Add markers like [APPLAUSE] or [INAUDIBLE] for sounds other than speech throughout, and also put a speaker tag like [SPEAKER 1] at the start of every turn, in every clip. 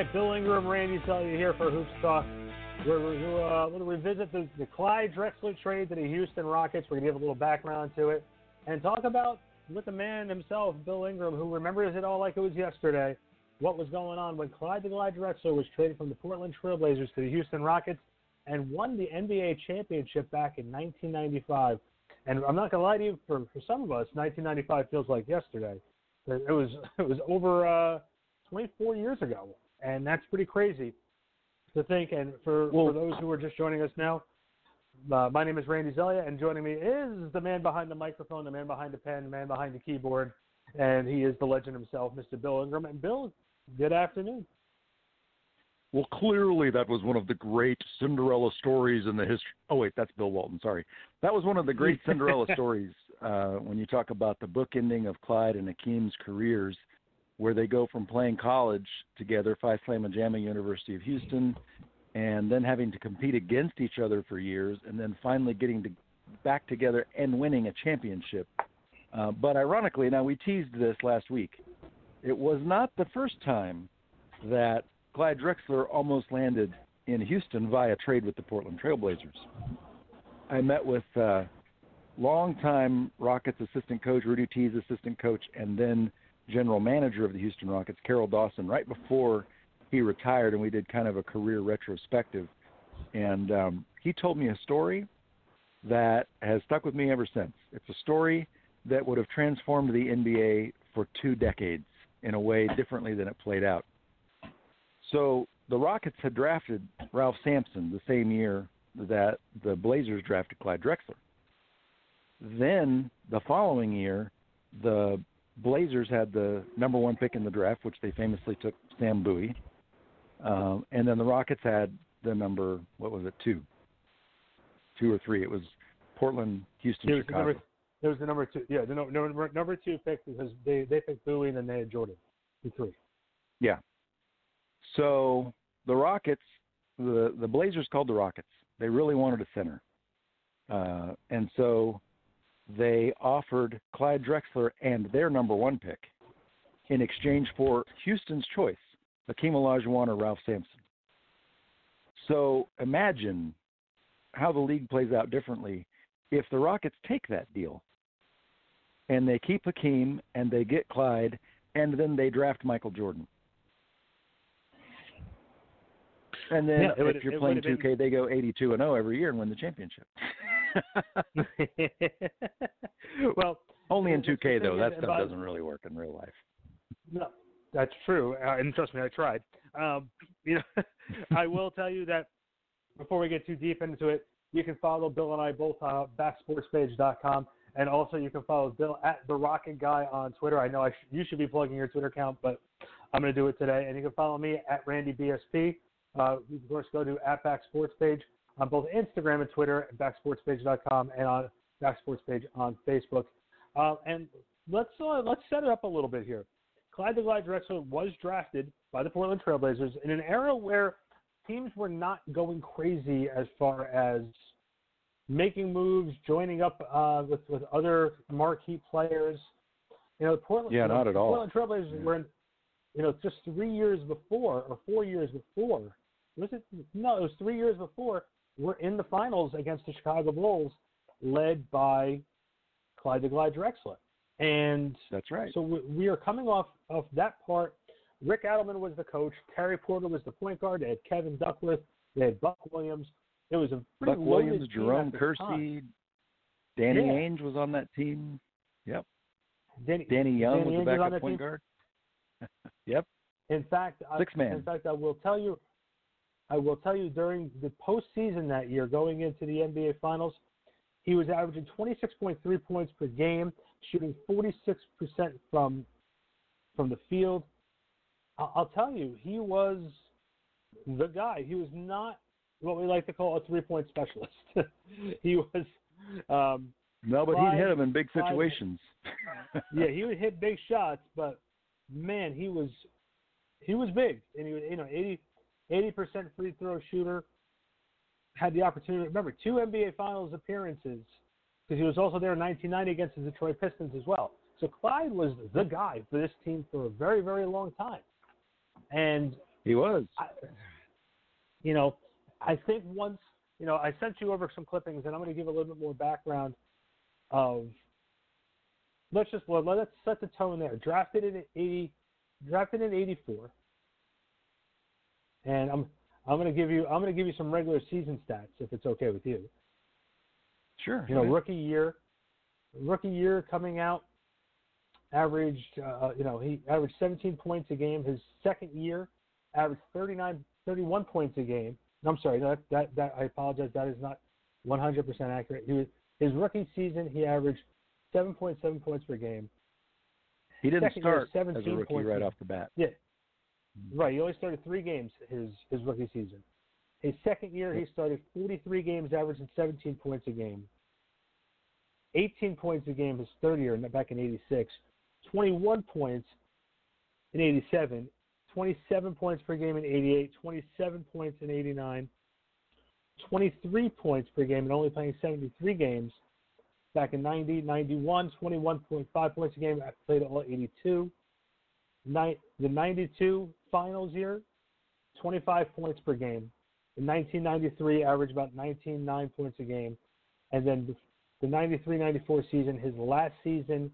[SPEAKER 1] Right, Bill Ingram, Randy Zellia here for Hoops Talk. We're, we're uh, going to revisit the, the Clyde Drexler trade to the Houston Rockets. We're going to give a little background to it and talk about with the man himself, Bill Ingram, who remembers it all like it was yesterday, what was going on when Clyde the Glide Drexler was traded from the Portland Trailblazers to the Houston Rockets and won the NBA championship back in 1995. And I'm not going to lie to you, for, for some of us, 1995 feels like yesterday. It was [LAUGHS] it was over uh, 24 years ago, and that's pretty crazy to think. And for, well, for those who are just joining us now, uh, my name is Randy Zellia, and joining me is the man behind the microphone, the man behind the pen, the man behind the keyboard, and he is the legend himself, Mr. Bill Ingram. And Bill, good afternoon.
[SPEAKER 2] Well, clearly that was one of the great Cinderella stories in the history. Oh wait, that's Bill Walton. Sorry, that was one of the great [LAUGHS] Cinderella stories uh, when you talk about the book ending of Clyde and Hakeem's careers, where they go from playing college together, Phi Slama Jama University of Houston, and then having to compete against each other for years, and then finally getting to back together and winning a championship. Uh, but ironically, now we teased this last week. It was not the first time that Clyde Drexler almost landed in Houston via trade with the Portland Trailblazers. I met with uh, longtime Rockets assistant coach, Rudy T's assistant coach, and then general manager of the Houston Rockets, Carroll Dawson, right before he retired, and we did kind of a career retrospective. And um, he told me a story that has stuck with me ever since. It's a story that would have transformed the NBA for two decades in a way differently than it played out. So the Rockets had drafted Ralph Sampson the same year that the Blazers drafted Clyde Drexler. Then the following year, the Blazers had the number one pick in the draft, which they famously took Sam Bowie. Um, and then the Rockets had the number, what was it, two? Two or three. It was Portland, Houston,
[SPEAKER 1] was
[SPEAKER 2] Chicago.
[SPEAKER 1] The number, it was the number two. Yeah, the number, number two pick because they, they picked Bowie and then they had Jordan. The three.
[SPEAKER 2] Yeah. So the Rockets, the the Blazers called the Rockets. They really wanted a center, uh, and so they offered Clyde Drexler and their number one pick in exchange for Houston's choice, Hakeem Olajuwon or Ralph Sampson. So imagine how the league plays out differently if the Rockets take that deal and they keep Hakeem and they get Clyde and then they draft Michael Jordan. And then
[SPEAKER 1] yeah,
[SPEAKER 2] if you're playing 2K, been... they go 82 and 0 every year and win the championship. [LAUGHS]
[SPEAKER 1] well,
[SPEAKER 2] only in 2K though. That stuff doesn't really work in real life.
[SPEAKER 1] No, that's true, uh, and trust me, I tried. Um, [LAUGHS] you know, [LAUGHS] I will tell you that before we get too deep into it, you can follow Bill and I both on backsportspage.com, and also you can follow Bill at the Rocket Guy on Twitter. I know I sh- you should be plugging your Twitter account, but I'm going to do it today. And you can follow me at Randy BSP. Uh, you can, of course, go to at Back Sports Page on both Instagram and Twitter at backsportspage.com and on Backsportspage on Facebook. Uh, and let's uh, let's set it up a little bit here. Clyde the Glide Drexler was drafted by the Portland Trailblazers in an era where teams were not going crazy as far as making moves, joining up uh, with with other marquee players. You know, the Portland.
[SPEAKER 2] Yeah, not
[SPEAKER 1] at
[SPEAKER 2] all.
[SPEAKER 1] Portland Trailblazers yeah. were in, you know, just three years before or four years before was it? No, it was three years before. We're in the finals against the Chicago Bulls, led by Clyde the Glide Drexler. And
[SPEAKER 2] that's right.
[SPEAKER 1] So we, we are coming off of that part. Rick Adelman was the coach. Terry Porter was the point guard. They had Kevin Duckworth. They had Buck Williams. It was a
[SPEAKER 2] Buck Williams, Jerome
[SPEAKER 1] Kersey.
[SPEAKER 2] Danny
[SPEAKER 1] yeah.
[SPEAKER 2] Ainge was on that team. Yep.
[SPEAKER 1] Danny,
[SPEAKER 2] Danny Young
[SPEAKER 1] Danny
[SPEAKER 2] was the backup
[SPEAKER 1] point team.
[SPEAKER 2] guard. [LAUGHS] yep.
[SPEAKER 1] In fact,
[SPEAKER 2] six man.
[SPEAKER 1] In fact, I will tell you, I will tell you during the postseason that year, going into the NBA Finals, he was averaging 26.3 points per game, shooting 46% from from the field. I'll tell you, he was the guy. He was not what we like to call a three-point specialist. [LAUGHS] he was. Um,
[SPEAKER 2] no, but
[SPEAKER 1] five,
[SPEAKER 2] he'd hit them in big situations.
[SPEAKER 1] Five, [LAUGHS] yeah, he would hit big shots, but man, he was he was big, and he was you know 80 80% free throw shooter. Had the opportunity. Remember, two NBA Finals appearances because he was also there in 1990 against the Detroit Pistons as well. So Clyde was the guy for this team for a very, very long time. And
[SPEAKER 2] He was.
[SPEAKER 1] I, you know, I think once you know, I sent you over some clippings, and I'm going to give a little bit more background of. Let's just well, let's set the tone there. Drafted in eighty, drafted in eighty four, and I'm I'm going to give you I'm going to give you some regular season stats if it's okay with you.
[SPEAKER 2] Sure.
[SPEAKER 1] You know, rookie year, rookie year coming out, averaged uh, you know he averaged 17 points a game. His second year, averaged 39 31 points a game. I'm sorry, that that that I apologize. That is not 100% accurate. He was, his rookie season, he averaged 7.7 points per game.
[SPEAKER 2] He didn't
[SPEAKER 1] Second
[SPEAKER 2] start
[SPEAKER 1] year, 17
[SPEAKER 2] as a rookie
[SPEAKER 1] points
[SPEAKER 2] right off the bat.
[SPEAKER 1] Yeah, right. He only started three games his his rookie season. His second year, he started 43 games, averaging 17 points a game. 18 points a game his third year, back in '86. 21 points in '87. 27 points per game in 88, 27 points in 89, 23 points per game, and only playing 73 games back in 90, 91, 21.5 points a game. I played all 82. Ni- the 92 finals year, 25 points per game. In 1993, averaged about 19.9 points a game. And then the- the 93-94 season, his last season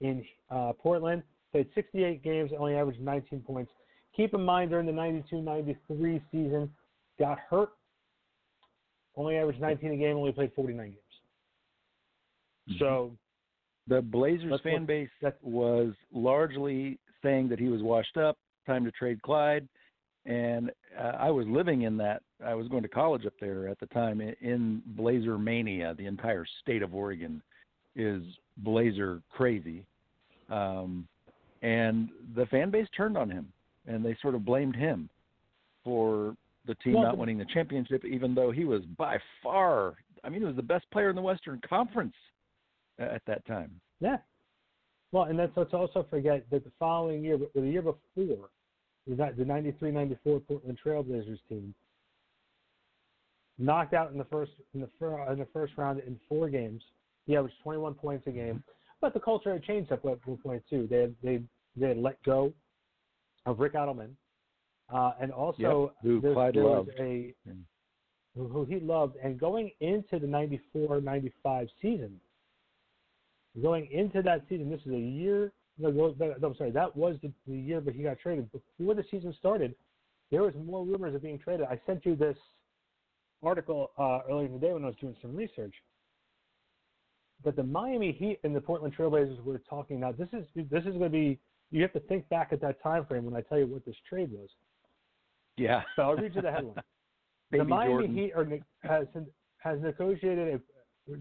[SPEAKER 1] in uh, Portland, played 68 games, only averaged 19 points. Keep in mind during the 92-93 season, got hurt, only averaged 19 a game, only played 49 games. So
[SPEAKER 2] The Blazers fan base was largely saying that he was washed up, time to trade Clyde, and uh, I was living in that. I was going to college up there at the time in, in Blazer mania. The entire state of Oregon is Blazer crazy, um, and the fan base turned on him, and they sort of blamed him for the team not winning the championship, even though he was by far. I mean, he was the best player in the Western Conference uh, at that time.
[SPEAKER 1] Yeah. Well, and that's let's also forget that the following year, but the year before, the ni- 93-94 Portland Trailblazers team knocked out in the first in the fir- in the first round in four games. He averaged 21 points a game, but the culture had changed at one point too. They had, they they had let go of Rick Adelman, uh, and also
[SPEAKER 2] Yep, who
[SPEAKER 1] there,
[SPEAKER 2] Clyde
[SPEAKER 1] there was a who, who he loved, and going into the 94-95 season, going into that season, this is a year. No, no, no, I'm sorry, that was the, the year, but he got traded before the season started. There was more rumors of being traded. I sent you this article uh, earlier in the day when I was doing some research. But the Miami Heat and the Portland Trailblazers were talking now. This is this is going to be. You have to think back at that time frame when I tell you what this trade was.
[SPEAKER 2] Yeah.
[SPEAKER 1] So I'll read you the headline. [LAUGHS] the Miami
[SPEAKER 2] Jordan.
[SPEAKER 1] Heat are, has has negotiated a,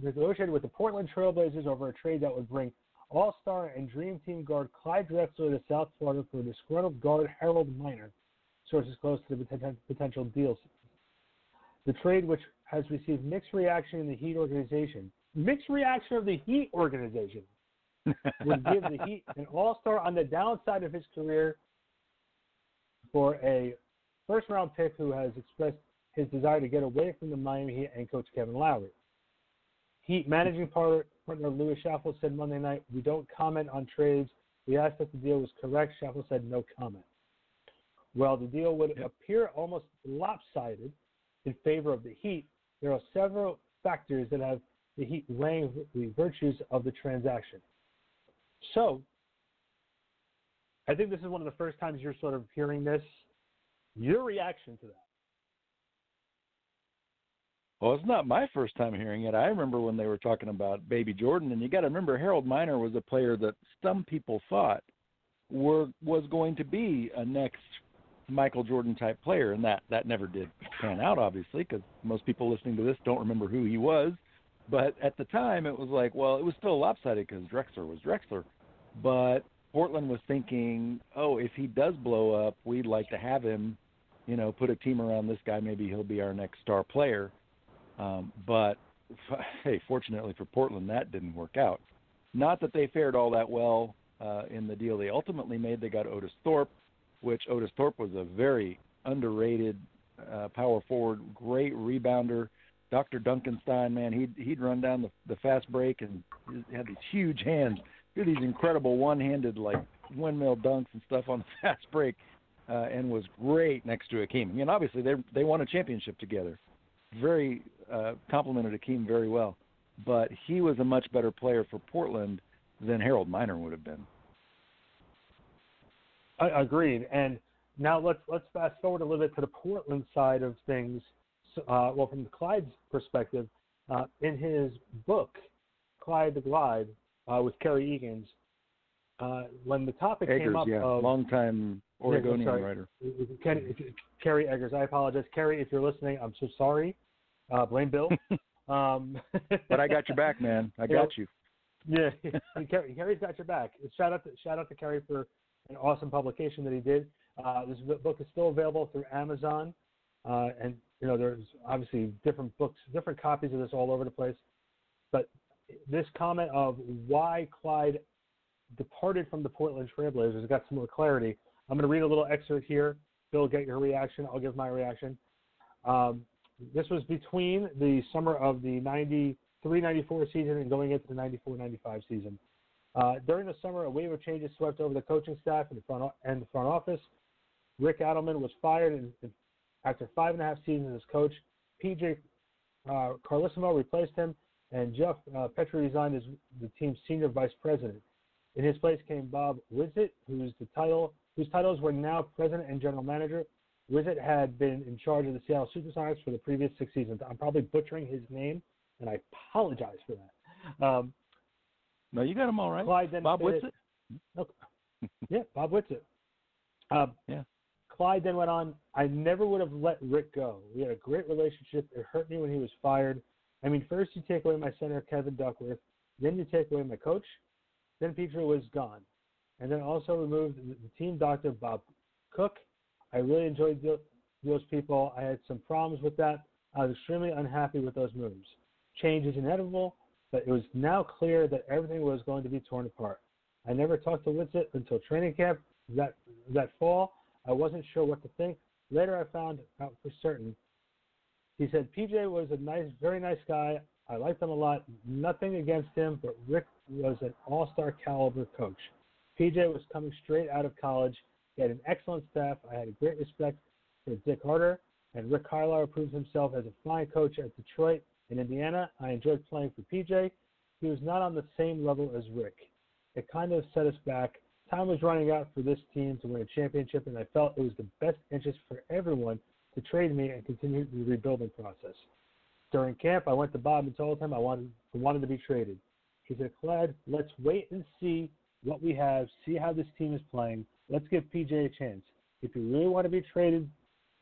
[SPEAKER 1] negotiated with the Portland Trailblazers over a trade that would bring All-Star and Dream Team guard Clyde Drexler to South Florida for disgruntled guard Harold Miner. Sources close to the potential deal. The trade, which has received mixed reaction in the Heat organization, mixed reaction of the Heat organization, [LAUGHS] would give the Heat an All-Star on the downside of his career for a first-round pick who has expressed his desire to get away from the Miami Heat and coach Kevin Lowry. Heat managing partner, partner Lewis Schaffel said Monday night, "We don't comment on trades. We asked if the deal was correct. Schaffel said no comment." Well, the deal would
[SPEAKER 2] Yep.
[SPEAKER 1] appear almost lopsided in favor of the Heat. There are several factors that have the Heat weighing the virtues of the transaction. So, I think this is one of the first times you're sort of hearing this. Your reaction to that?
[SPEAKER 2] Well, it's not my first time hearing it. I remember when they were talking about Baby Jordan, and you got to remember Harold Miner was a player that some people thought were was going to be a next Michael Jordan type player, and that that never did pan out, obviously, because most people listening to this don't remember who he was. But at the time, it was like, well, it was still lopsided because Drexler was Drexler, but Portland was thinking, oh, if he does blow up, we'd like to have him, you know, put a team around this guy. Maybe he'll be our next star player. Um, but [LAUGHS] hey, fortunately for Portland, that didn't work out. Not that they fared all that well uh, in the deal they ultimately made. They got Otis Thorpe, which Otis Thorpe was a very underrated uh, power forward, great rebounder. Dr. Duncanstein, man, he'd he'd run down the the fast break and had these huge hands, do these incredible one-handed like windmill dunks and stuff on the [LAUGHS] fast break. uh, and was great next to Akeem. I mean, obviously they they won a championship together. Very uh, complimented Akeem very well, but he was a much better player for Portland than Harold Miner would have been.
[SPEAKER 1] I, agreed. And now let's let's fast forward a little bit to the Portland side of things. Uh, well, from Clyde's perspective, uh, in his book, Clyde the Glide, uh, with Kerry Egan's, uh, when the topic came up
[SPEAKER 2] yeah,
[SPEAKER 1] of
[SPEAKER 2] longtime Oregonian
[SPEAKER 1] yeah,
[SPEAKER 2] writer.
[SPEAKER 1] Kerry, Kerry Eggers, I apologize. Kerry, if you're listening, I'm so sorry. Uh, blame Bill. [LAUGHS] um,
[SPEAKER 2] but I got your back, man. I [LAUGHS] got you.
[SPEAKER 1] Yeah, [LAUGHS] Kerry, Kerry's got your back. Shout out to shout out to Kerry for an awesome publication that he did. Uh, this book is still available through Amazon, uh, and you know there's obviously different books, different copies of this all over the place. But this comment of why Clyde departed from the Portland Trailblazers got some more clarity. I'm going to read a little excerpt here. Bill, get your reaction. I'll give my reaction. Um, this was between the summer of the 93-94 season and going into the 94-95 season. Uh, during the summer, a wave of changes swept over the coaching staff and the front, and the front office. Rick Adelman was fired and, after five and a half seasons as coach. PJ uh, Carlesimo replaced him, and Geoff uh, Petrie resigned as the team's senior vice president. In his place came Bob Whitsitt, who's the title whose titles were now president and general manager. Whitsitt had been in charge of the Seattle SuperSonics for the previous six seasons. I'm probably butchering his name, and I apologize for that. Um,
[SPEAKER 2] no, you got him all right.
[SPEAKER 1] Clyde then
[SPEAKER 2] Bob Whitsitt.
[SPEAKER 1] Okay. yeah, Bob Whitsitt. Um,
[SPEAKER 2] yeah.
[SPEAKER 1] Clyde then went on. I never would have let Rick go. We had a great relationship. It hurt me when he was fired. I mean, first you take away my center, Kevin Duckworth. Then you take away my coach. Then Petrie was gone. And then also removed the team doctor, Bob Cook. I really enjoyed those people. I had some problems with that. I was extremely unhappy with those moves. Change is inevitable, but it was now clear that everything was going to be torn apart. I never talked to Whitsitt until training camp that that fall. I wasn't sure what to think. Later, I found out for certain. He said PJ was a nice, very nice guy. I liked him a lot. Nothing against him, but Rick was an all-star caliber coach. PJ was coming straight out of college. He had an excellent staff. I had a great respect for Dick Harter, and Rick Carlisle proves himself as a fine coach at Detroit and Indiana. I enjoyed playing for PJ. He was not on the same level as Rick. It kind of set us back. Time was running out for this team to win a championship, and I felt it was the best interest for everyone to trade me and continue the rebuilding process. During camp, I went to Bob and told him I wanted, wanted to be traded. He said, Clyde, let's wait and see what we have, see how this team is playing. Let's give PJ a chance. If you really want to be traded,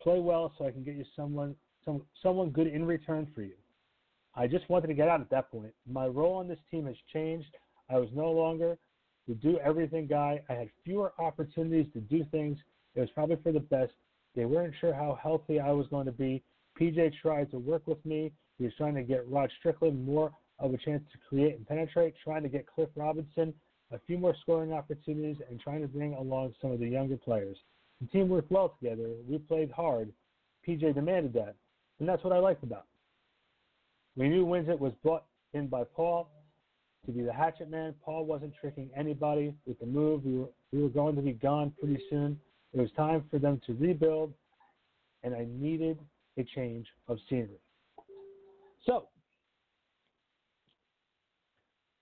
[SPEAKER 1] play well so I can get you someone some, someone good in return for you. I just wanted to get out at that point. My role on this team has changed. I was no longer the do everything guy. I had fewer opportunities to do things. It was probably for the best. They weren't sure how healthy I was going to be. PJ tried to work with me. He was trying to get Rod Strickland more of a chance to create and penetrate, trying to get Cliff Robinson a few more scoring opportunities, and trying to bring along some of the younger players. The team worked well together. We played hard. PJ demanded that, and that's what I liked about. We knew Whitsitt was brought in by Paul to be the hatchet man. Paul wasn't tricking anybody with the move. We were, we were going to be gone pretty soon. It was time for them to rebuild, and I needed a change of scenery. So.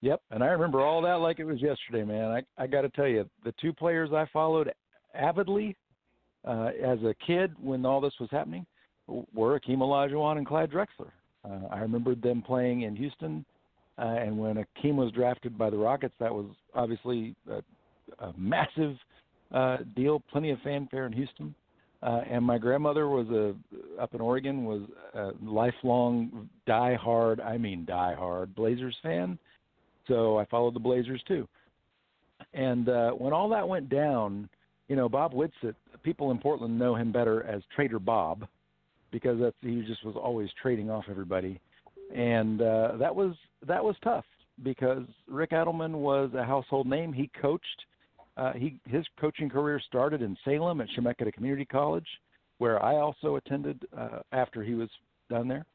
[SPEAKER 2] Yep, and I remember all that like it was yesterday, man. I I got to tell you, the two players I followed avidly uh, as a kid when all this was happening were Akeem Olajuwon and Clyde Drexler. Uh, I remember them playing in Houston, uh, and when Akeem was drafted by the Rockets, that was obviously a, a massive uh, deal, plenty of fanfare in Houston. Uh, and my grandmother was a up in Oregon was a lifelong die-hard, I mean die-hard Blazers fan. So I followed the Blazers too. And uh, when all that went down, you know, Bob Whitsitt, people in Portland know him better as Trader Bob because that's he just was always trading off everybody, and uh, that was that was tough because Rick Adelman was a household name. He coached. Uh, he his coaching career started in Salem at Chemeketa Community College, where I also attended uh, after he was done there.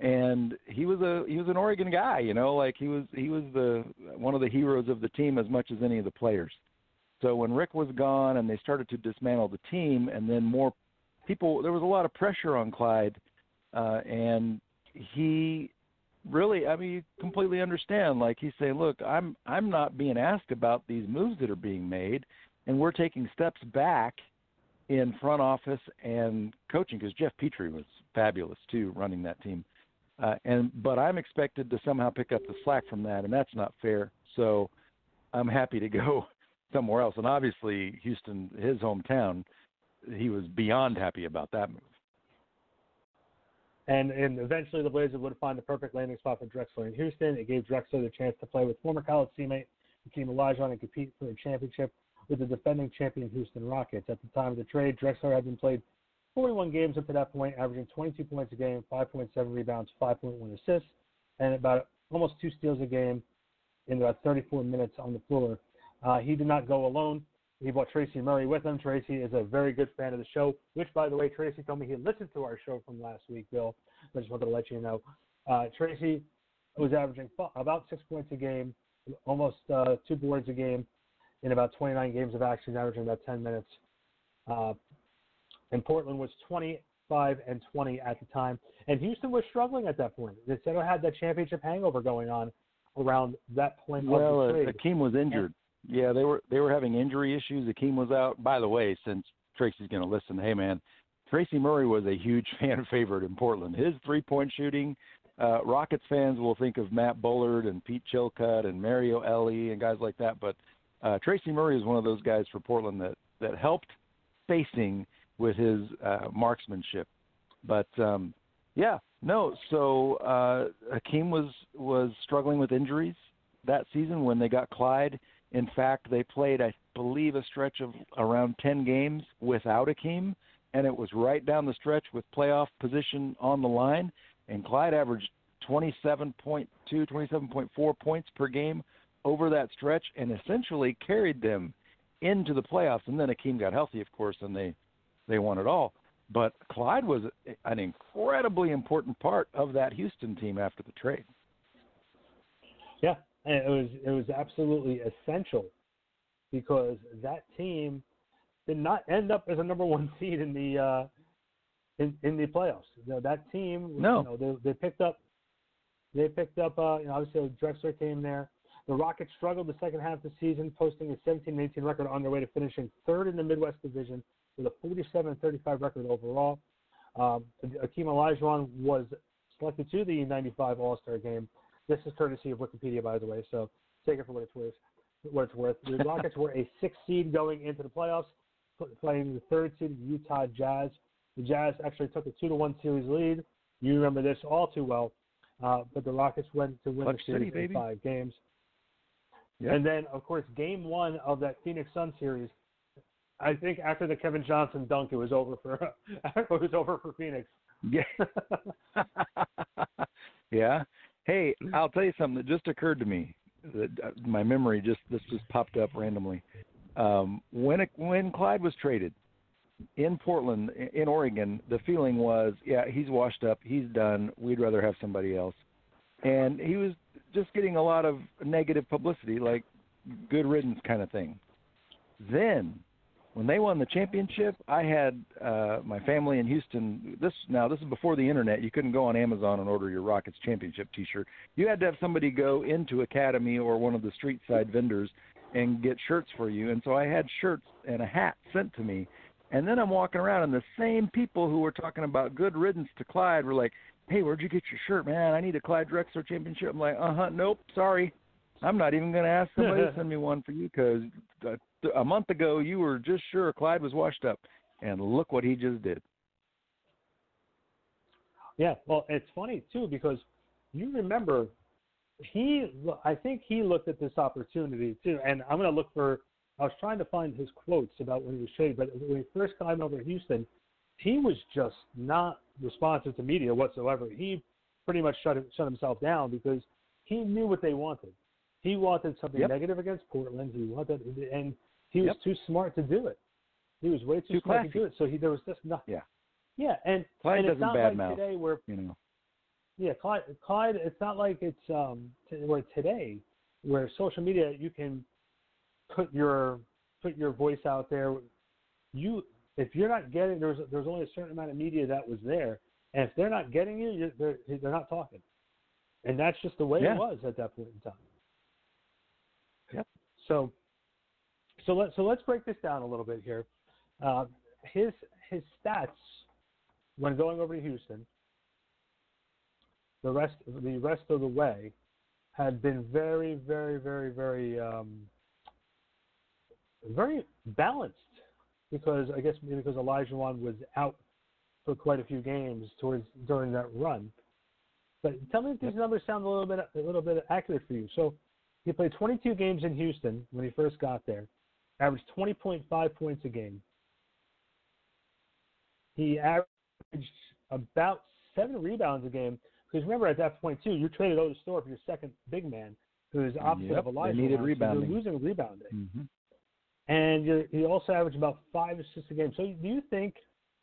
[SPEAKER 2] And he was a he was an Oregon guy, you know, like he was he was the one of the heroes of the team as much as any of the players. So when Rick was gone and they started to dismantle the team, and then more people, there was a lot of pressure on Clyde, uh, and he really, I mean, you completely understand. Like he's saying, look, I'm I'm not being asked about these moves that are being made, and we're taking steps back in front office and coaching because Geoff Petrie was fabulous too, running that team. Uh, and but I'm expected to somehow pick up the slack from that, and that's not fair. So I'm happy to [LAUGHS] go somewhere else. And obviously, Houston, his hometown, he was beyond happy about that move.
[SPEAKER 1] And, and eventually, the Blazers would find the perfect landing spot for Drexler in Houston. It gave Drexler the chance to play with former college teammate Hakeem Olajuwon and compete for a championship with the defending champion Houston Rockets. At the time of the trade, Drexler had been played 41 games up to that point, averaging 22 points a game, 5.7 rebounds, 5.1 assists, and about almost two steals a game in about 34 minutes on the floor. Uh, he did not go alone. He brought Tracy Murray with him. Tracy is a very good fan of the show, which, by the way, Tracy told me he listened to our show from last week, Bill. I just wanted to let you know. Uh, Tracy was averaging about six points a game, almost uh, two boards a game in about 29 games of action, averaging about 10 minutes. Uh, and Portland was 25 and 20 at the time. And Houston was struggling at that point. They said had that championship hangover going on around that point
[SPEAKER 2] well,
[SPEAKER 1] of the.
[SPEAKER 2] Uh, Hakeem was injured. Yeah, they were they were having injury issues. Hakeem was out. By the way, since Tracy's going to listen, hey man, Tracy Murray was a huge [LAUGHS] fan favorite in Portland. His three point shooting, uh, Rockets fans will think of Matt Bullard and Pete Chilcutt and Mario Elie and guys like that, but uh, Tracy Murray is one of those guys for Portland that that helped spacing with his uh, marksmanship. But um, yeah, no. So uh, Hakeem was was struggling with injuries that season when they got Clyde in fact, they played, I believe, a stretch of around 10 games without Hakeem, and it was right down the stretch with playoff position on the line. And Clyde averaged 27.2, 27.4 points per game over that stretch and essentially carried them into the playoffs. And then Akeem got healthy, of course, and they, they won it all. But Clyde was an incredibly important part of that Houston team after the trade.
[SPEAKER 1] Yeah, and it was it was absolutely essential because that team did not end up as a number one seed in the uh, in in the playoffs. You know, that team,
[SPEAKER 2] no,
[SPEAKER 1] you know, they they picked up they picked up uh, you know, obviously Drexler came there. The Rockets struggled the second half of the season, posting a 17-18 record on their way to finishing third in the Midwest Division with a 47-35 record overall. Um, Akeem Olajuwon was selected to the 95 All-Star game this is courtesy of Wikipedia, by the way, so take it for what it's worth. What it's worth. The Rockets were a six seed going into the playoffs, playing the third seed Utah Jazz. The Jazz actually took a two to one series lead. You remember this all too well. Uh, but the Rockets went to win
[SPEAKER 2] Clutch
[SPEAKER 1] the series
[SPEAKER 2] City,
[SPEAKER 1] in five games.
[SPEAKER 2] Yep.
[SPEAKER 1] And then, of course, game one of that Phoenix Sun series. I think after the Kevin Johnson dunk, it was over for [LAUGHS] it was over for Phoenix.
[SPEAKER 2] Yeah. [LAUGHS] yeah. Hey, I'll tell you something that just occurred to me. That uh, my memory just this just popped up randomly. Um, when it, when Clyde was traded in Portland, in Oregon, the feeling was, yeah, he's washed up, he's done. We'd rather have somebody else. And he was just getting a lot of negative publicity, like good riddance kind of thing. Then when they won the championship, I had uh, my family in Houston. This now this is before the internet. You couldn't go on Amazon and order your Rockets championship T-shirt. You had to have somebody go into Academy or one of the street side vendors and get shirts for you. And so I had shirts and a hat sent to me. And then I'm walking around, and the same people who were talking about good riddance to Clyde were like, "Hey, where'd you get your shirt, man? I need a Clyde Drexler championship." I'm like, "Uh huh, nope, sorry." I'm not even going to ask somebody to [LAUGHS] send me one for you because uh, a month ago you were just sure Clyde was washed up, and look what he just did.
[SPEAKER 1] Yeah, well, it's funny too because you remember he, I think he looked at this opportunity too, and I'm going to look for. I was trying to find his quotes about when he was traded, but when he first came over to Houston, he was just not responsive to media whatsoever. He pretty much shut shut himself down because he knew what they wanted. He wanted something
[SPEAKER 2] yep.
[SPEAKER 1] negative against Portland. He wanted, and he was
[SPEAKER 2] yep.
[SPEAKER 1] too smart to do it. He was way too,
[SPEAKER 2] too
[SPEAKER 1] smart
[SPEAKER 2] classy.
[SPEAKER 1] to do it. So he there was just nothing.
[SPEAKER 2] Yeah.
[SPEAKER 1] Yeah, and
[SPEAKER 2] Clyde
[SPEAKER 1] and it's
[SPEAKER 2] doesn't
[SPEAKER 1] not
[SPEAKER 2] bad
[SPEAKER 1] like
[SPEAKER 2] mouth,
[SPEAKER 1] today where
[SPEAKER 2] you know.
[SPEAKER 1] Yeah, Clyde, Clyde. It's not like it's um t- where today where social media you can put your put your voice out there. You, if you're not getting, there's there's only a certain amount of media that was there, and if they're not getting you, they're they're not talking, and that's just the way
[SPEAKER 2] yeah.
[SPEAKER 1] it was at that point in time.
[SPEAKER 2] Yep.
[SPEAKER 1] So, so let so let's break this down a little bit here. Uh, his his stats when going over to Houston, the rest the rest of the way, had been very very very very um, very balanced because I guess maybe because Olajuwon was out for quite a few games towards during that run. But tell me if these numbers sound a little bit a little bit accurate for you. So he played 22 games in Houston when he first got there, averaged 20.5 points a game. He averaged about seven rebounds a game. Because remember, at that point too, you traded Otis Thorpe, your second big man, who's opposite
[SPEAKER 2] yep,
[SPEAKER 1] of Elijah.
[SPEAKER 2] They needed
[SPEAKER 1] so
[SPEAKER 2] rebounding.
[SPEAKER 1] you're losing rebounding.
[SPEAKER 2] Mm-hmm.
[SPEAKER 1] And you're, he also averaged about five assists a game. So do you think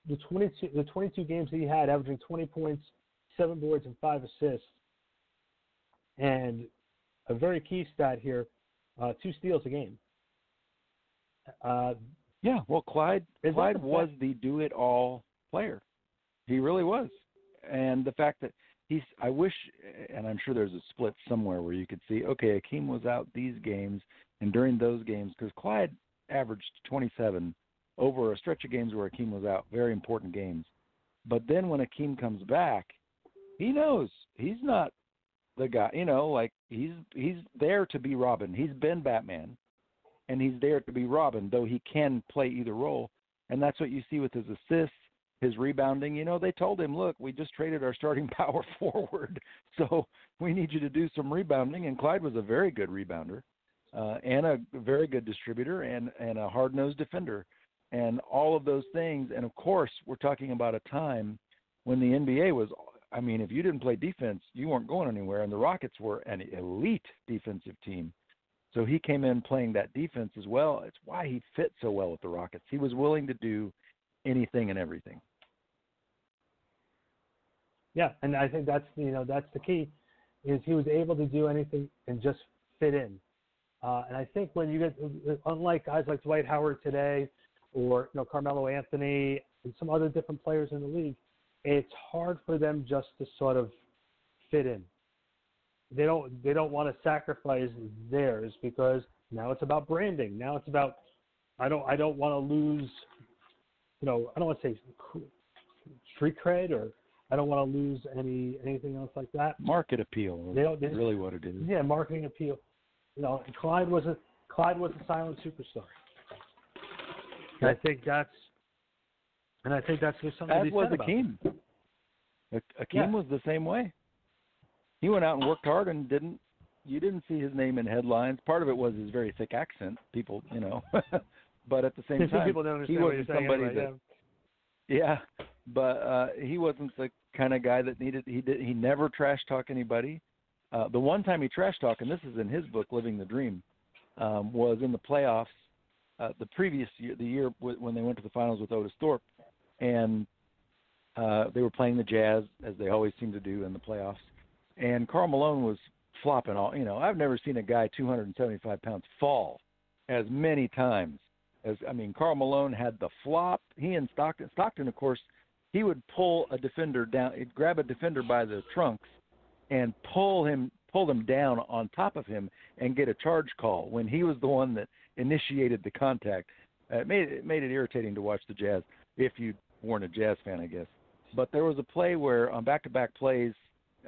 [SPEAKER 1] the 22 the 22 games that he had, averaging 20 points, seven boards, and five assists, and a very key stat here, uh, two steals a game. Uh,
[SPEAKER 2] yeah, well, Clyde Clyde
[SPEAKER 1] the
[SPEAKER 2] was the do-it-all player. He really was, and the fact that he's I wish, and I'm sure there's a split somewhere where you could see, okay, Akeem was out these games, and during those games, because Clyde averaged 27 over a stretch of games where Akeem was out, very important games. But then when Akeem comes back, he knows he's not the guy. You know, like he's he's there to be Robin. He's been Batman, and he's there to be Robin, though he can play either role. And that's what you see with his assists, his rebounding. You know, they told him, look, we just traded our starting [LAUGHS] power forward, so we need you to do some rebounding. And Clyde was a very good rebounder, uh, and a very good distributor, and and a hard nosed defender, and all of those things. And of course, we're talking about a time when the NBA was. I mean, if you didn't play defense, you weren't going anywhere, and the Rockets were an elite defensive team. So he came in playing that defense as well. It's why he fit so well with the Rockets. He was willing to do anything and everything.
[SPEAKER 1] Yeah, and I think that's you know that's the key, is he was able to do anything and just fit in. Uh, and I think when you get, unlike guys like Dwight Howard today, or you know Carmelo Anthony and some other different players in the league, it's hard for them just to sort of fit in. They don't they don't want to sacrifice theirs because now it's about branding. Now it's about I don't I don't want to lose, you know I don't want to say street cred or I don't want to lose any anything else like that.
[SPEAKER 2] Market appeal
[SPEAKER 1] They
[SPEAKER 2] is
[SPEAKER 1] don't- they-
[SPEAKER 2] really what it is.
[SPEAKER 1] Yeah, marketing appeal. You know, and Clyde was a Clyde was a silent superstar. And I think that's and I think that's just something to
[SPEAKER 2] As
[SPEAKER 1] be
[SPEAKER 2] was
[SPEAKER 1] said about
[SPEAKER 2] Akeem. A- Akeem
[SPEAKER 1] Yeah.
[SPEAKER 2] was the same way. He went out and worked hard and didn't. You didn't see his name in headlines. Part of it was his very thick accent. People, you know, [LAUGHS] but at the same [LAUGHS] time,
[SPEAKER 1] people don't
[SPEAKER 2] he
[SPEAKER 1] understand what you're
[SPEAKER 2] wasn't
[SPEAKER 1] saying
[SPEAKER 2] somebody
[SPEAKER 1] anyway,
[SPEAKER 2] that Yeah, but uh, he wasn't the kind of guy that needed. He did. He never trash talk anybody. Uh, the one time he trash talked, and this is in his book, Living the Dream, um, was in the playoffs. Uh, the previous year, the year when they went to the finals with Otis Thorpe, and uh, they were playing the Jazz as they always seem to do in the playoffs. And Karl Malone was flopping all. You know, I've never seen a guy 275 pounds fall as many times as I mean, Karl Malone had the flop. He and Stockton, Stockton, of course, he would pull a defender down, he'd grab a defender by the trunks and pull him, pull them down on top of him and get a charge call when he was the one that initiated the contact. Uh, it made it made it irritating to watch the Jazz if you weren't a Jazz fan, I guess. But there was a play where on back-to-back plays,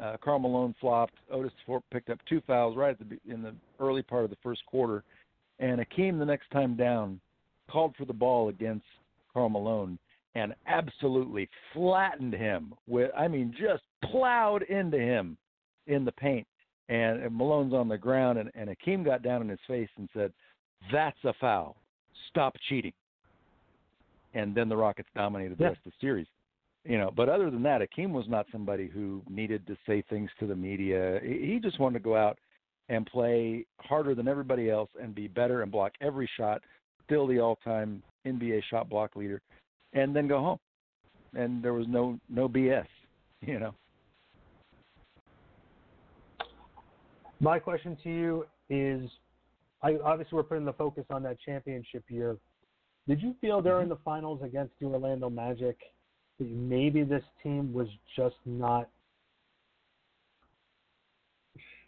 [SPEAKER 2] uh, Karl Malone flopped. Otis Thorpe picked up two fouls right at the in the early part of the first quarter, and Akeem the next time down called for the ball against Karl Malone and absolutely flattened him with I mean just plowed into him in the paint and, and Malone's on the ground and, and Akeem got down in his face and said, That's a foul. Stop cheating. And then the Rockets dominated the
[SPEAKER 1] Yeah.
[SPEAKER 2] rest of the series. You know, but other than that, Akeem was not somebody who needed to say things to the media. He he just wanted to go out and play harder than everybody else and be better and block every shot, still the all-time NBA shot block leader, and then go home. And there was no no BS, [LAUGHS] you know.
[SPEAKER 1] My question to you is I, obviously we're putting the focus on that championship year. Did you feel during
[SPEAKER 2] Mm-hmm.
[SPEAKER 1] the finals against the Orlando Magic that maybe this team was just not?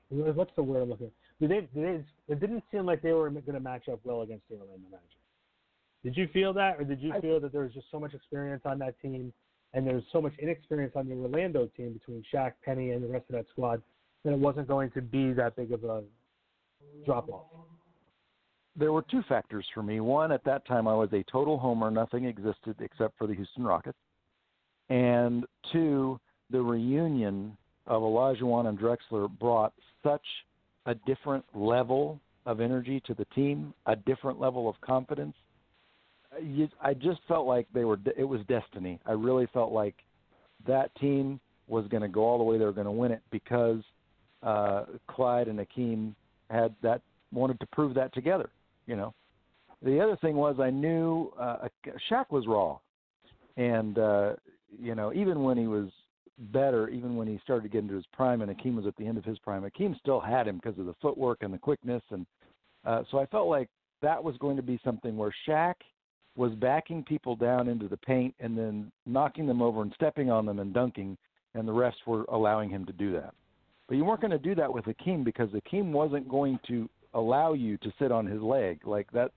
[SPEAKER 1] What's the word I'm looking? Did they, did they, it didn't seem like they were going to match up well against the Orlando Magic. Did you feel that, or did you feel that there was just so much experience on that team, and there was so much inexperience on the Orlando team between Shaq, Penny, and the rest of that squad that it wasn't going to be that big of a drop off?
[SPEAKER 2] there were two factors for me. One, at that time, I was a total homer. Nothing existed except for the Houston Rockets. And two, the reunion of Olajuwon and Drexler brought such a different level of energy to the team, a different level of confidence. I just felt like they were. It was destiny. I really felt like that team was going to go all the way. They were going to win it because uh, Clyde and Akeem had that wanted to prove that together. You know, the other thing was I knew uh, Shaq was raw, and uh, you know even when he was better, even when he started to get into his prime, and Akeem was at the end of his prime, Akeem still had him because of the footwork and the quickness, and uh, so I felt like that was going to be something where Shaq was backing people down into the paint and then knocking them over and stepping on them and dunking, and the refs were allowing him to do that. But you weren't going to do that with Akeem because Akeem wasn't going to allow you to sit on his leg like that.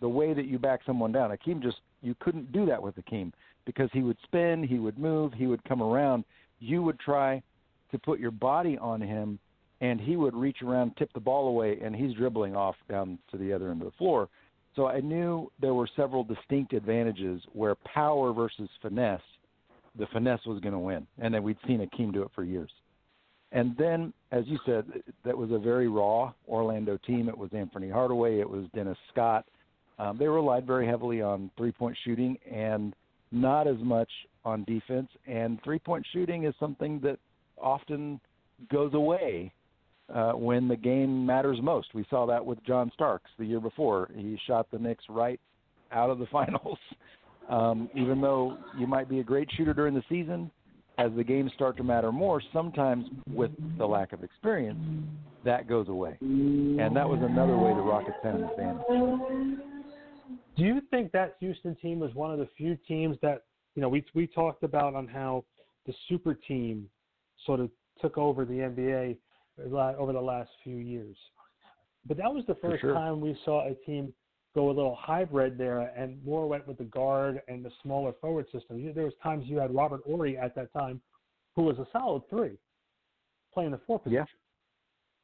[SPEAKER 2] The way that you back someone down, Akeem just you couldn't do that with Akeem because he would spin, he would move, he would come around. You would try to put your body on him, and he would reach around, tip the ball away, and he's dribbling off down to the other end of the floor. So I knew there were several distinct advantages where power versus finesse, the finesse was going to win, and then we'd seen Akeem do it for years. And then, as you said, that was a very raw Orlando team. It was Anthony Hardaway, it was Dennis Scott. Um, they relied very heavily on three point shooting and not as much on defense. And three point shooting is something that often goes away uh, when the game matters most. We saw that with John Starks the year before. He shot the Knicks right out of the [LAUGHS] finals. Um, even though you might be a great shooter during the season, as the games start to matter more, sometimes with the lack of experience, that goes away. And that was another way the Rockets had an advantage.
[SPEAKER 1] Do you think that Houston team was one of the few teams that you know we we talked about on how the super team sort of took over the NBA over the last few years, but that was the first
[SPEAKER 2] sure.
[SPEAKER 1] time we saw a team go a little hybrid there and more went with the guard and the smaller forward system. There was times you had Robert Horry at that time, who was a solid three, playing the four position.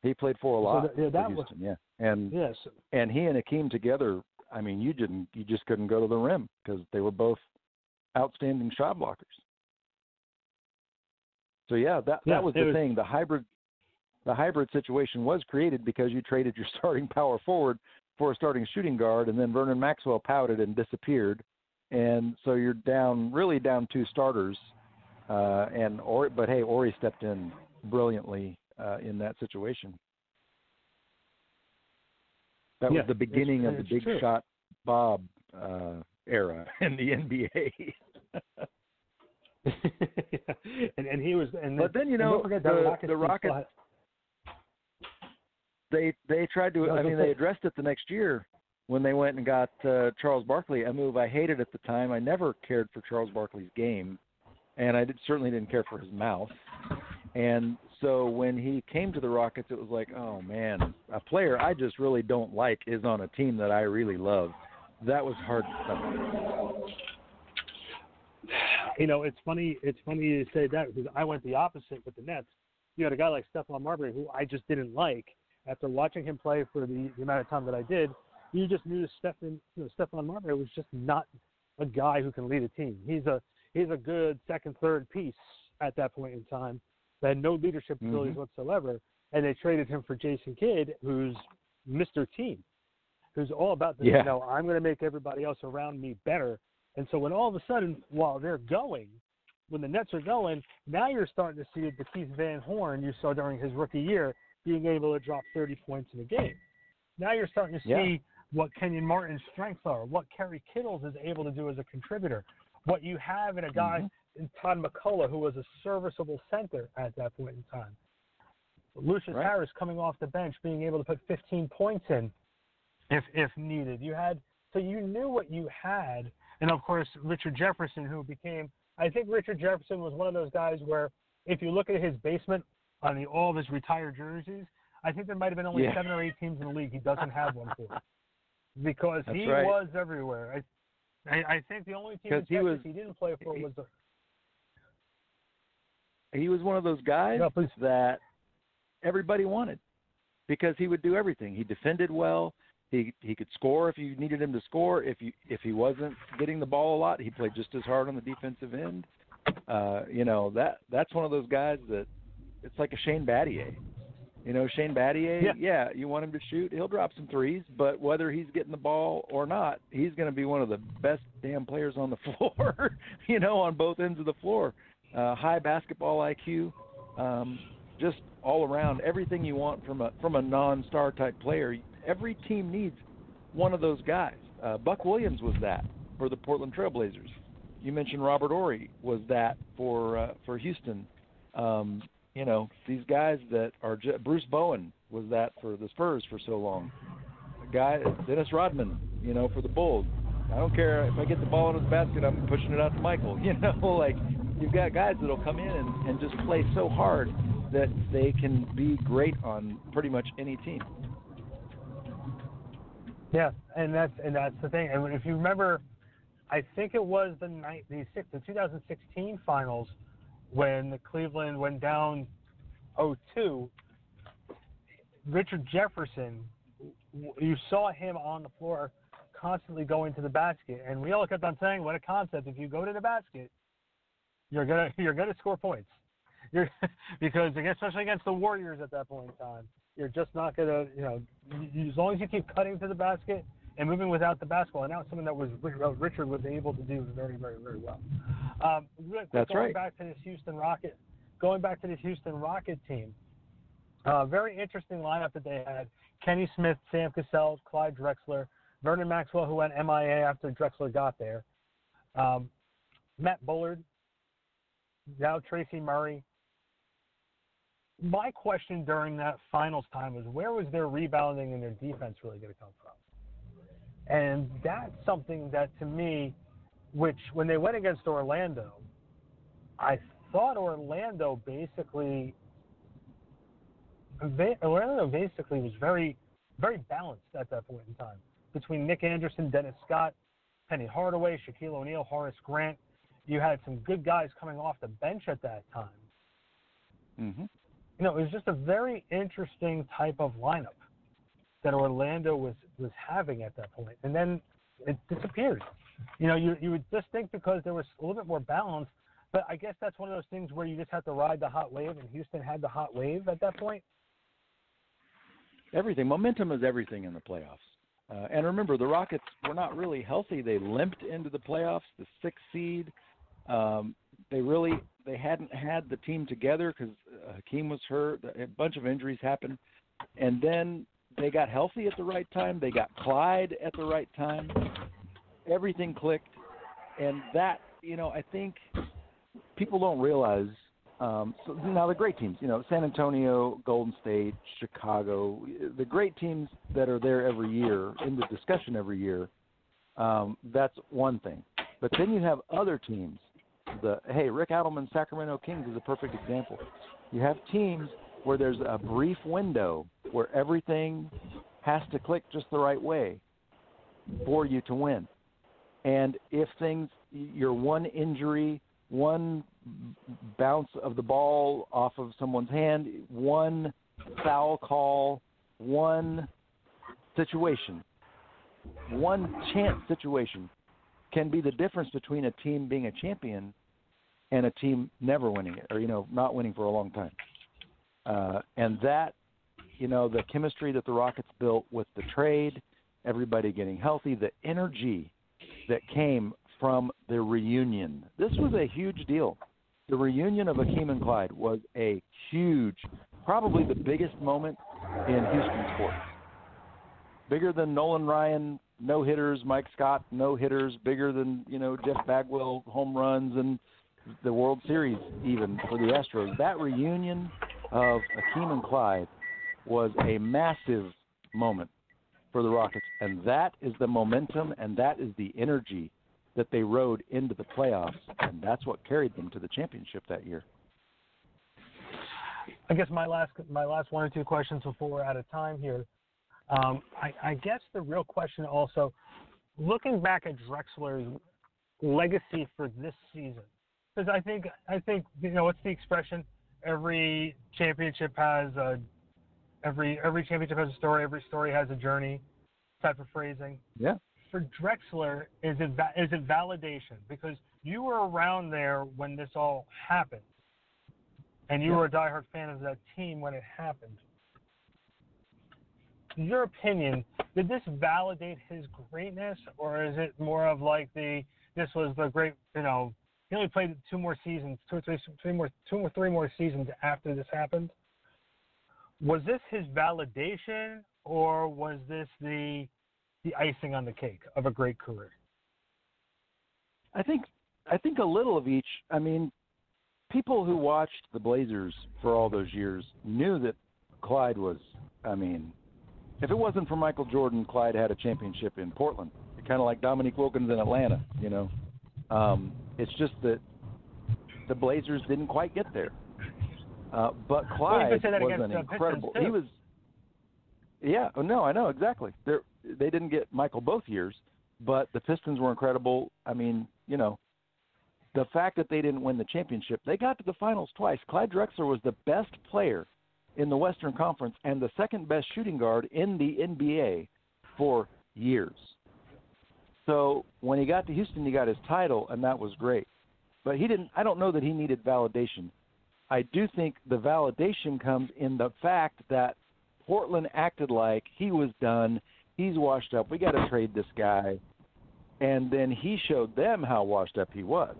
[SPEAKER 2] Yeah. He played four a lot.
[SPEAKER 1] that- yeah,
[SPEAKER 2] for
[SPEAKER 1] that was-
[SPEAKER 2] Houston, yeah. And
[SPEAKER 1] Yes,
[SPEAKER 2] and he and Akeem together, I mean, you didn't, you just couldn't go to the rim because they were both outstanding shot blockers. So yeah, that
[SPEAKER 1] Yeah,
[SPEAKER 2] that was the
[SPEAKER 1] was-
[SPEAKER 2] thing. The hybrid, the hybrid situation was created because you traded your [LAUGHS] starting power forward for a starting shooting guard, and then Vernon Maxwell pouted and disappeared, and so you're down, really down two starters. Uh, and or, but hey, Horry stepped in brilliantly uh, in that situation. That was the beginning of the big
[SPEAKER 1] true.
[SPEAKER 2] shot Bob uh, era [LAUGHS] in the NBA. [LAUGHS]
[SPEAKER 1] and and he was and
[SPEAKER 2] But then, you know, the-
[SPEAKER 1] Rockets
[SPEAKER 2] the Rockets- they they tried to.
[SPEAKER 1] I
[SPEAKER 2] mean, they addressed it the next year when they went and got uh, Charles Barkley, a move I hated at the time. I never cared for Charles Barkley's game, and I did, certainly didn't care for his mouth. And so when he came to the Rockets, it was like, oh man, a player I just really don't like is on a team that I really love. That was hard to stomach.
[SPEAKER 1] you know, it's funny. It's funny you say that because I went the opposite with the Nets. You had a guy like Stephon Marbury who I just didn't like. After watching him play for the, the amount of time that I did, you just knew Stephen, you know, Stephon Marbury was just not a guy who can lead a team. He's a he's a good second, third piece at that point in time. That had no leadership abilities
[SPEAKER 2] Mhm.
[SPEAKER 1] whatsoever, and they traded him for Jason Kidd, who's Mr. Team, who's all about this.
[SPEAKER 2] Yeah.
[SPEAKER 1] You know, I'm going to make everybody else around me better. And so when all of a sudden, while they're going, when the Nets are going, now you're starting to see the Keith Van Horn you saw during his rookie year being able to drop 30 points in a game. Now you're starting to see
[SPEAKER 2] Yeah.
[SPEAKER 1] what Kenyon Martin's strengths are, what Kerry Kittles is able to do as a contributor, what you have in a guy
[SPEAKER 2] Mhm.
[SPEAKER 1] in Todd MacCulloch who was a serviceable center at that point in time. Lucious
[SPEAKER 2] Right.
[SPEAKER 1] Harris coming off the bench, being able to put 15 points in if if needed. You had so you knew what you had, and of course Richard Jefferson, who became I think Richard Jefferson was one of those guys where if you look at his basement on the, all of his retired jerseys, I think there might have been only
[SPEAKER 2] Yeah.
[SPEAKER 1] seven or eight teams in the league he doesn't have one for [LAUGHS] because
[SPEAKER 2] That's
[SPEAKER 1] he
[SPEAKER 2] right.
[SPEAKER 1] was everywhere. I, I I think the only team in
[SPEAKER 2] he was-
[SPEAKER 1] he didn't play for
[SPEAKER 2] he-
[SPEAKER 1] was the
[SPEAKER 2] He was one of those guys
[SPEAKER 1] No,
[SPEAKER 2] that everybody wanted because he would do everything. He defended well. He he could score if you needed him to score. If you if he wasn't getting the ball a lot, he played just as hard on the defensive end. Uh, you know that that's one of those guys that it's like a Shane Battier. You know Shane Battier.
[SPEAKER 1] Yeah.
[SPEAKER 2] you want him to shoot, he'll drop some threes, but whether he's getting the ball or not, he's going to be one of the best damn players on the [LAUGHS] floor. you know, on both ends of the floor. Uh, high basketball IQ, um, just all around everything you want from a from a non-star type player. Every team needs one of those guys. Uh, Buck Williams was that for the Portland Trailblazers. You mentioned Robert Horry was that for uh, for Houston. Um, you know these guys that are ju- Bruce Bowen was that for the Spurs for so long. A guy Dennis Rodman, you know, for the Bulls. I don't care if I get the ball into the basket, I'm pushing it out to Michael. [LAUGHS] You know, like you've got guys that'll come in and, and just play so hard that they can be great on pretty much any team.
[SPEAKER 1] Yeah, and that's and that's the thing. And if you remember, I think it was the night the six the 2016 finals when the Cleveland went down 0-2. Richard Jefferson, you saw him on the floor constantly going to the basket, and we all kept on saying, "What a concept! If you go to the basket, you're gonna [LAUGHS] you're gonna score points." You're [LAUGHS] because especially against the Warriors at that point in time, you're just not gonna you know as long as you keep cutting to the basket and moving without the basketball, and that was something that was Richard was able to do very very very well. Um, real quick,
[SPEAKER 2] That's
[SPEAKER 1] going
[SPEAKER 2] right.
[SPEAKER 1] back to this Houston Rocket, going back to this Houston Rocket team. Uh, very interesting lineup that they had: Kenny Smith, Sam Cassell, Clyde Drexler, Vernon Maxwell, who went MIA after Drexler got there, um, Matt Bullard, now Tracy Murray. My question during that finals time was where was their rebounding and their defense really going to come from? And that's something that to me, which when they went against Orlando, I thought Orlando basically Orlando basically was very, very balanced at that point in time between Nick Anderson, Dennis Scott, Penny Hardaway, Shaquille O'Neal, Horace Grant. You had some good guys coming off the bench at that time.
[SPEAKER 2] Mm-hmm.
[SPEAKER 1] You know, it was just a very interesting type of lineup that Orlando was was having at that point, and then it disappeared. You know, you you would just think because there was a little bit more balance, but I guess that's one of those things where you just have to ride the hot wave, and Houston had the hot wave at that point.
[SPEAKER 2] Everything. Momentum is everything in the playoffs. Uh, and remember, the Rockets were not really healthy. They limped into the playoffs, the sixth seed. Um, they really they hadn't had the team together because uh, Hakeem was hurt. A bunch of injuries happened, and then they got healthy at the right time. They got Clyde at the right time. Everything clicked, and that you know I think people don't realize. Um, so now the great teams, you know, San Antonio, Golden State, Chicago, the great teams that are there every year in the discussion every year. Um, that's one thing, but then you have other teams. The hey, Rick Adelman, Sacramento Kings is a perfect example. You have teams where there's a brief window where everything has to click just the right way for you to win. And if things, your one injury, one bounce of the ball off of someone's hand, one foul call, one situation, one chance situation can be the difference between a team being a champion and a team never winning it or you know not winning for a long time. Uh, and that, you know, the chemistry that the Rockets built with the trade, everybody getting healthy, the energy that came from the reunion. This was a huge deal. The reunion of Akeem and Clyde was a huge, probably the biggest moment in Houston sports. Bigger than Nolan Ryan no hitters, Mike Scott no hitters, bigger than you know Jeff Bagwell home runs and the World Series even for the Astros. That reunion of Akeem and Clyde was a massive moment for the Rockets, and that is the momentum and that is the energy that they rode into the playoffs, and that's what carried them to the championship that year.
[SPEAKER 1] I guess my last my last one or two questions before we're out of time here. Um, I, I guess the real question also, looking back at Drexler's legacy for this season, because I think I think you know what's the expression? Every championship has a every every championship has a story. Every story has a journey. Type of phrasing.
[SPEAKER 2] Yeah.
[SPEAKER 1] For Drexler, is it is it validation because you were around there when this all happened, and you yeah. were a diehard fan of that team when it happened. In your opinion, did this validate his greatness, or is it more of like the this was the great you know he only played two more seasons, two or three, three more, two or three more seasons after this happened. Was this his validation, or was this the the icing on the cake of a great career?
[SPEAKER 2] I think I think a little of each. I mean, people who watched the Blazers for all those years knew that Clyde was. I mean, if it wasn't for Michael Jordan, Clyde had a championship in Portland, kind of like Dominique Wilkins in Atlanta. You know, um, it's just that the Blazers didn't quite get there. Uh, but Clyde
[SPEAKER 1] well,
[SPEAKER 2] was an incredible. He was. Yeah. Oh, no, I know exactly. They they didn't get Michael both years, but the Pistons were incredible. I mean, you know, the fact that they didn't win the championship, they got to the finals twice. Clyde Drexler was the best player in the Western Conference and the second best shooting guard in the NBA for years. So when he got to Houston, he got his title, and that was great. But he didn't. I don't know that he needed validation. I do think the validation comes in the fact that Portland acted like he was done. He's washed up. We got to trade this guy. And then he showed them how washed up he was.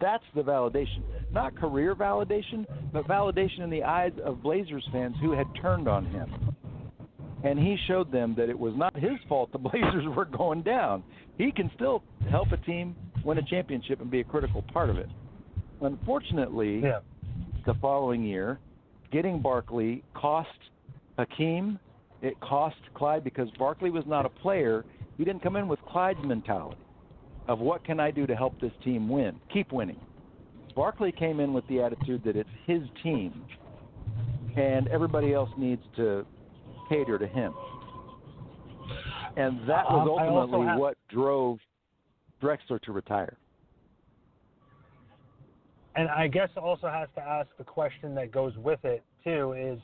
[SPEAKER 2] That's the validation. Not career validation, but validation in the eyes of Blazers fans who had turned on him and he showed them that it was not his fault the [LAUGHS] Blazers were going down. He can still help a team win a championship and be a critical part of it. Unfortunately,
[SPEAKER 1] yeah.
[SPEAKER 2] The following year, getting Barkley cost Hakeem. It cost Clyde because Barkley was not a player. He didn't come in with Clyde's mentality of what can I do to help this team win, keep winning. Barkley came in with the attitude that it's his team, and everybody else needs to cater to him. And that was ultimately
[SPEAKER 1] have...
[SPEAKER 2] what drove Drexler to retire.
[SPEAKER 1] And I guess also has to ask the question that goes with it too is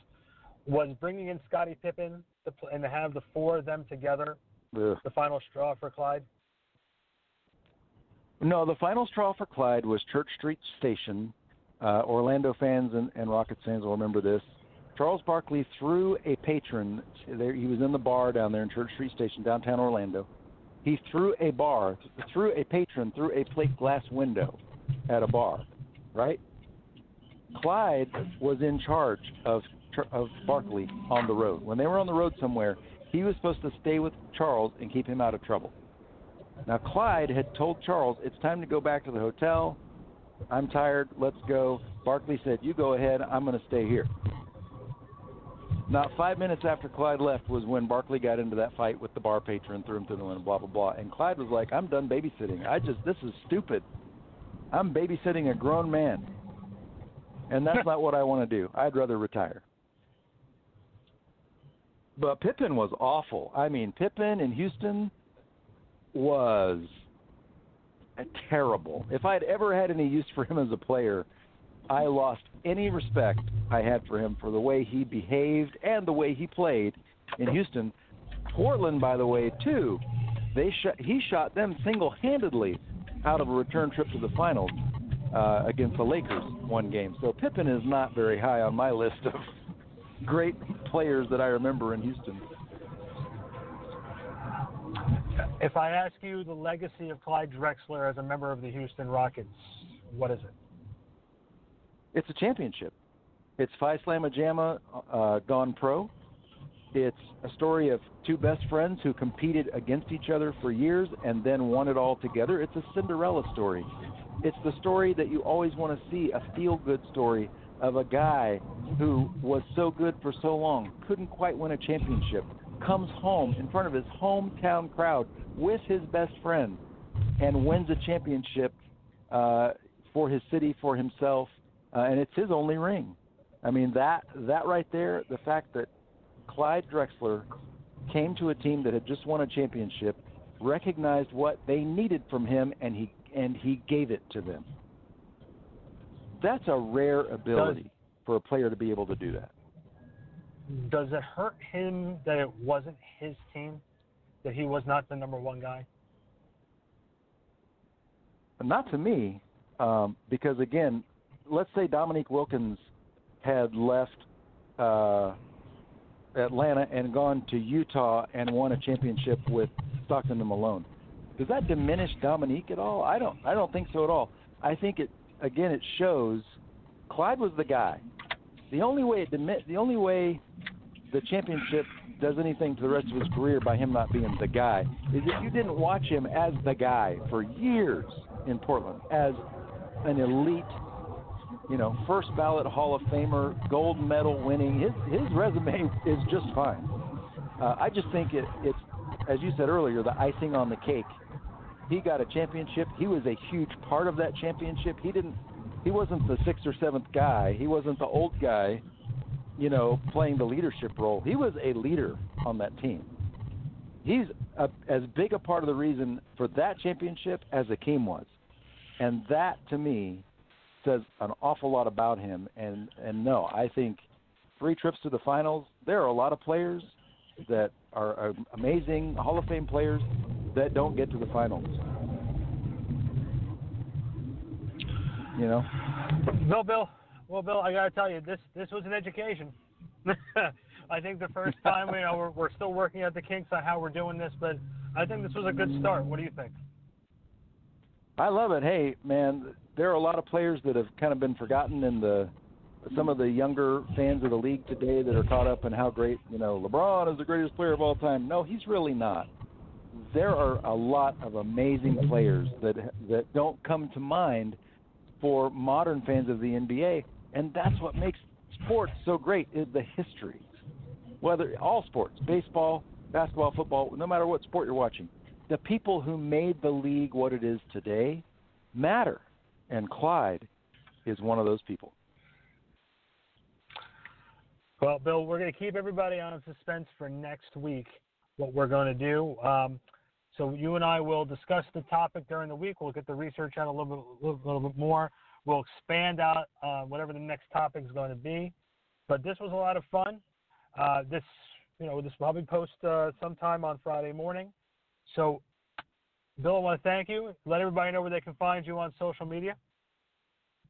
[SPEAKER 1] was bringing in Scottie Pippen to play, and to have the four of them together
[SPEAKER 2] Ugh.
[SPEAKER 1] the final straw for Clyde?
[SPEAKER 2] No, the final straw for Clyde was Church Street Station. Uh, Orlando fans and, and Rockets fans will remember this. Charles Barkley threw a patron. There, he was in the bar down there in Church Street Station, downtown Orlando. He threw a bar, threw a patron through a plate glass window at a bar, right? Clyde was in charge of of Barkley on the road. When they were on the road somewhere, he was supposed to stay with Charles and keep him out of trouble. Now Clyde had told Charles, "It's time to go back to the hotel. I'm tired. Let's go." Barkley said, "You go ahead. I'm going to stay here." Not five minutes after Clyde left was when Barkley got into that fight with the bar patron, threw him to the wind, blah blah blah. And Clyde was like, "I'm done babysitting. I just this is stupid. I'm babysitting a grown man, and that's not what I want to do. I'd rather retire." But Pippen was awful. I mean, Pippen in Houston was terrible. If I had ever had any use for him as a player, I lost any respect I had for him for the way he behaved and the way he played in Houston. Portland, by the way, too. They shot, he shot them single-handedly out of a return trip to the finals uh, against the Lakers one game. So Pippen is not very high on my list of [LAUGHS] great players that I remember in Houston.
[SPEAKER 1] If I ask you the legacy of Clyde Drexler as a member of the Houston Rockets, what is it?
[SPEAKER 2] It's a championship. It's Phi Slamma Jamma uh, gone pro. It's a story of two best friends who competed against each other for years and then won it all together. It's a Cinderella story. It's the story that you always want to see, a feel good story of a guy who was so good for so long, couldn't quite win a championship, comes home in front of his hometown crowd with his best friend and wins a championship uh, for his city, for himself, uh, and it's his only ring. I mean that that right there, the fact that Clyde Drexler came to a team that had just won a championship, recognized what they needed from him, and he and he gave it to them. That's a rare ability does, for a player to be able to do that.
[SPEAKER 1] Does it hurt him that it wasn't his team, that he was not the number one guy?
[SPEAKER 2] Not to me, um, because again, let's say Dominique Wilkins had left uh, Atlanta and gone to Utah and won a championship with Stockton and Malone. Does that diminish Dominique at all? I don't. I don't think so at all. I think it again. It shows Clyde was the guy. The only way it dimi- the only way the championship does anything to the rest of his career by him not being the guy is if you didn't watch him as the guy for years in Portland as an elite, you know, first ballot Hall of Famer, gold medal winning. His his resume [LAUGHS] is just fine. Uh, I just think it, it's, as you said earlier, the icing on the cake. He got a championship. He was a huge part of that championship. He didn't. He wasn't the sixth or seventh guy. He wasn't the old guy, you know, playing the leadership role. He was a leader on that team. He's a, as big a part of the reason for that championship as Akeem was and that to me says an awful lot about him. And and no, I think three trips to the finals. There are a lot of players that are amazing Hall of Fame players that don't get to the finals. You know.
[SPEAKER 1] Well, Bill. Well, Bill, I gotta tell you, this this was an education. [LAUGHS] I think the first time, you know, we're, we're still working at the kinks on how we're doing this, but I think this was a good start. What do you think?
[SPEAKER 2] I love it. Hey, man, there are a lot of players that have kind of been forgotten in the some of the younger fans of the league today that are caught up in how great, you know, LeBron is the greatest player of all time. No, he's really not. There are a lot of amazing players that that don't come to mind for modern fans of the NBA, and that's what makes sports so great is the history. Whether all sports, baseball, basketball, football, no matter what sport you're watching, the people who made the league what it is today matter. And Clyde is one of those people.
[SPEAKER 1] Well, Bill, we're going to keep everybody on suspense for next week, what we're going to do. Um, so you and I will discuss the topic during the week. We'll get the research out a little bit, little, little bit more. We'll expand out uh, whatever the next topic is going to be. But this was a lot of fun. Uh, this, you know, this will probably post uh, sometime on Friday morning. So, Bill, I want to thank you. Let everybody know where they can find you on social media.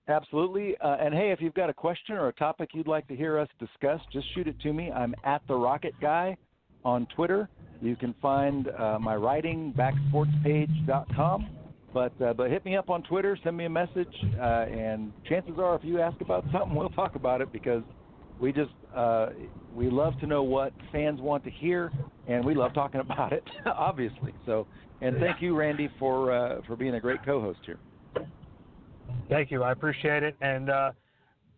[SPEAKER 2] Absolutely. Uh, and hey, if you've got a question or a topic you'd like to hear us discuss, just shoot it to me. I'm at the Rocket Guy on Twitter. You can find uh, my writing backsportspage.com. But uh, but hit me up on Twitter, send me a message, uh, and chances are, if you ask about something, we'll talk about it because we just uh, we love to know what fans want to hear, and we love talking [LAUGHS] about it, obviously. So, and thank you, Randy, for uh, for being a great co-host here.
[SPEAKER 1] Thank you, I appreciate it, and uh,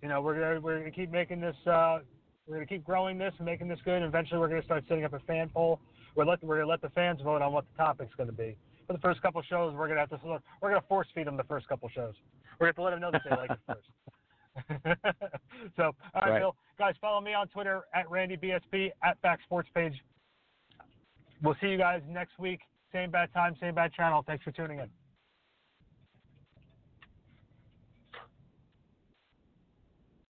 [SPEAKER 1] you know we're gonna we're gonna keep making this uh, we're gonna keep growing this and making this good. Eventually, we're gonna start setting up a fan poll. We're let we're gonna let the fans vote on what the topic's gonna be. For the first couple shows, we're gonna have to we're gonna force feed them the first couple shows. We're gonna have to let them know that they like it first. [LAUGHS] [LAUGHS] so, all right, right, Bill. Guys, follow me on Twitter at RandyBSP at Back Sports Page. We'll see you guys next week. Same bad time, same bad channel. Thanks for tuning in.